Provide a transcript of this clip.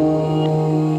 Música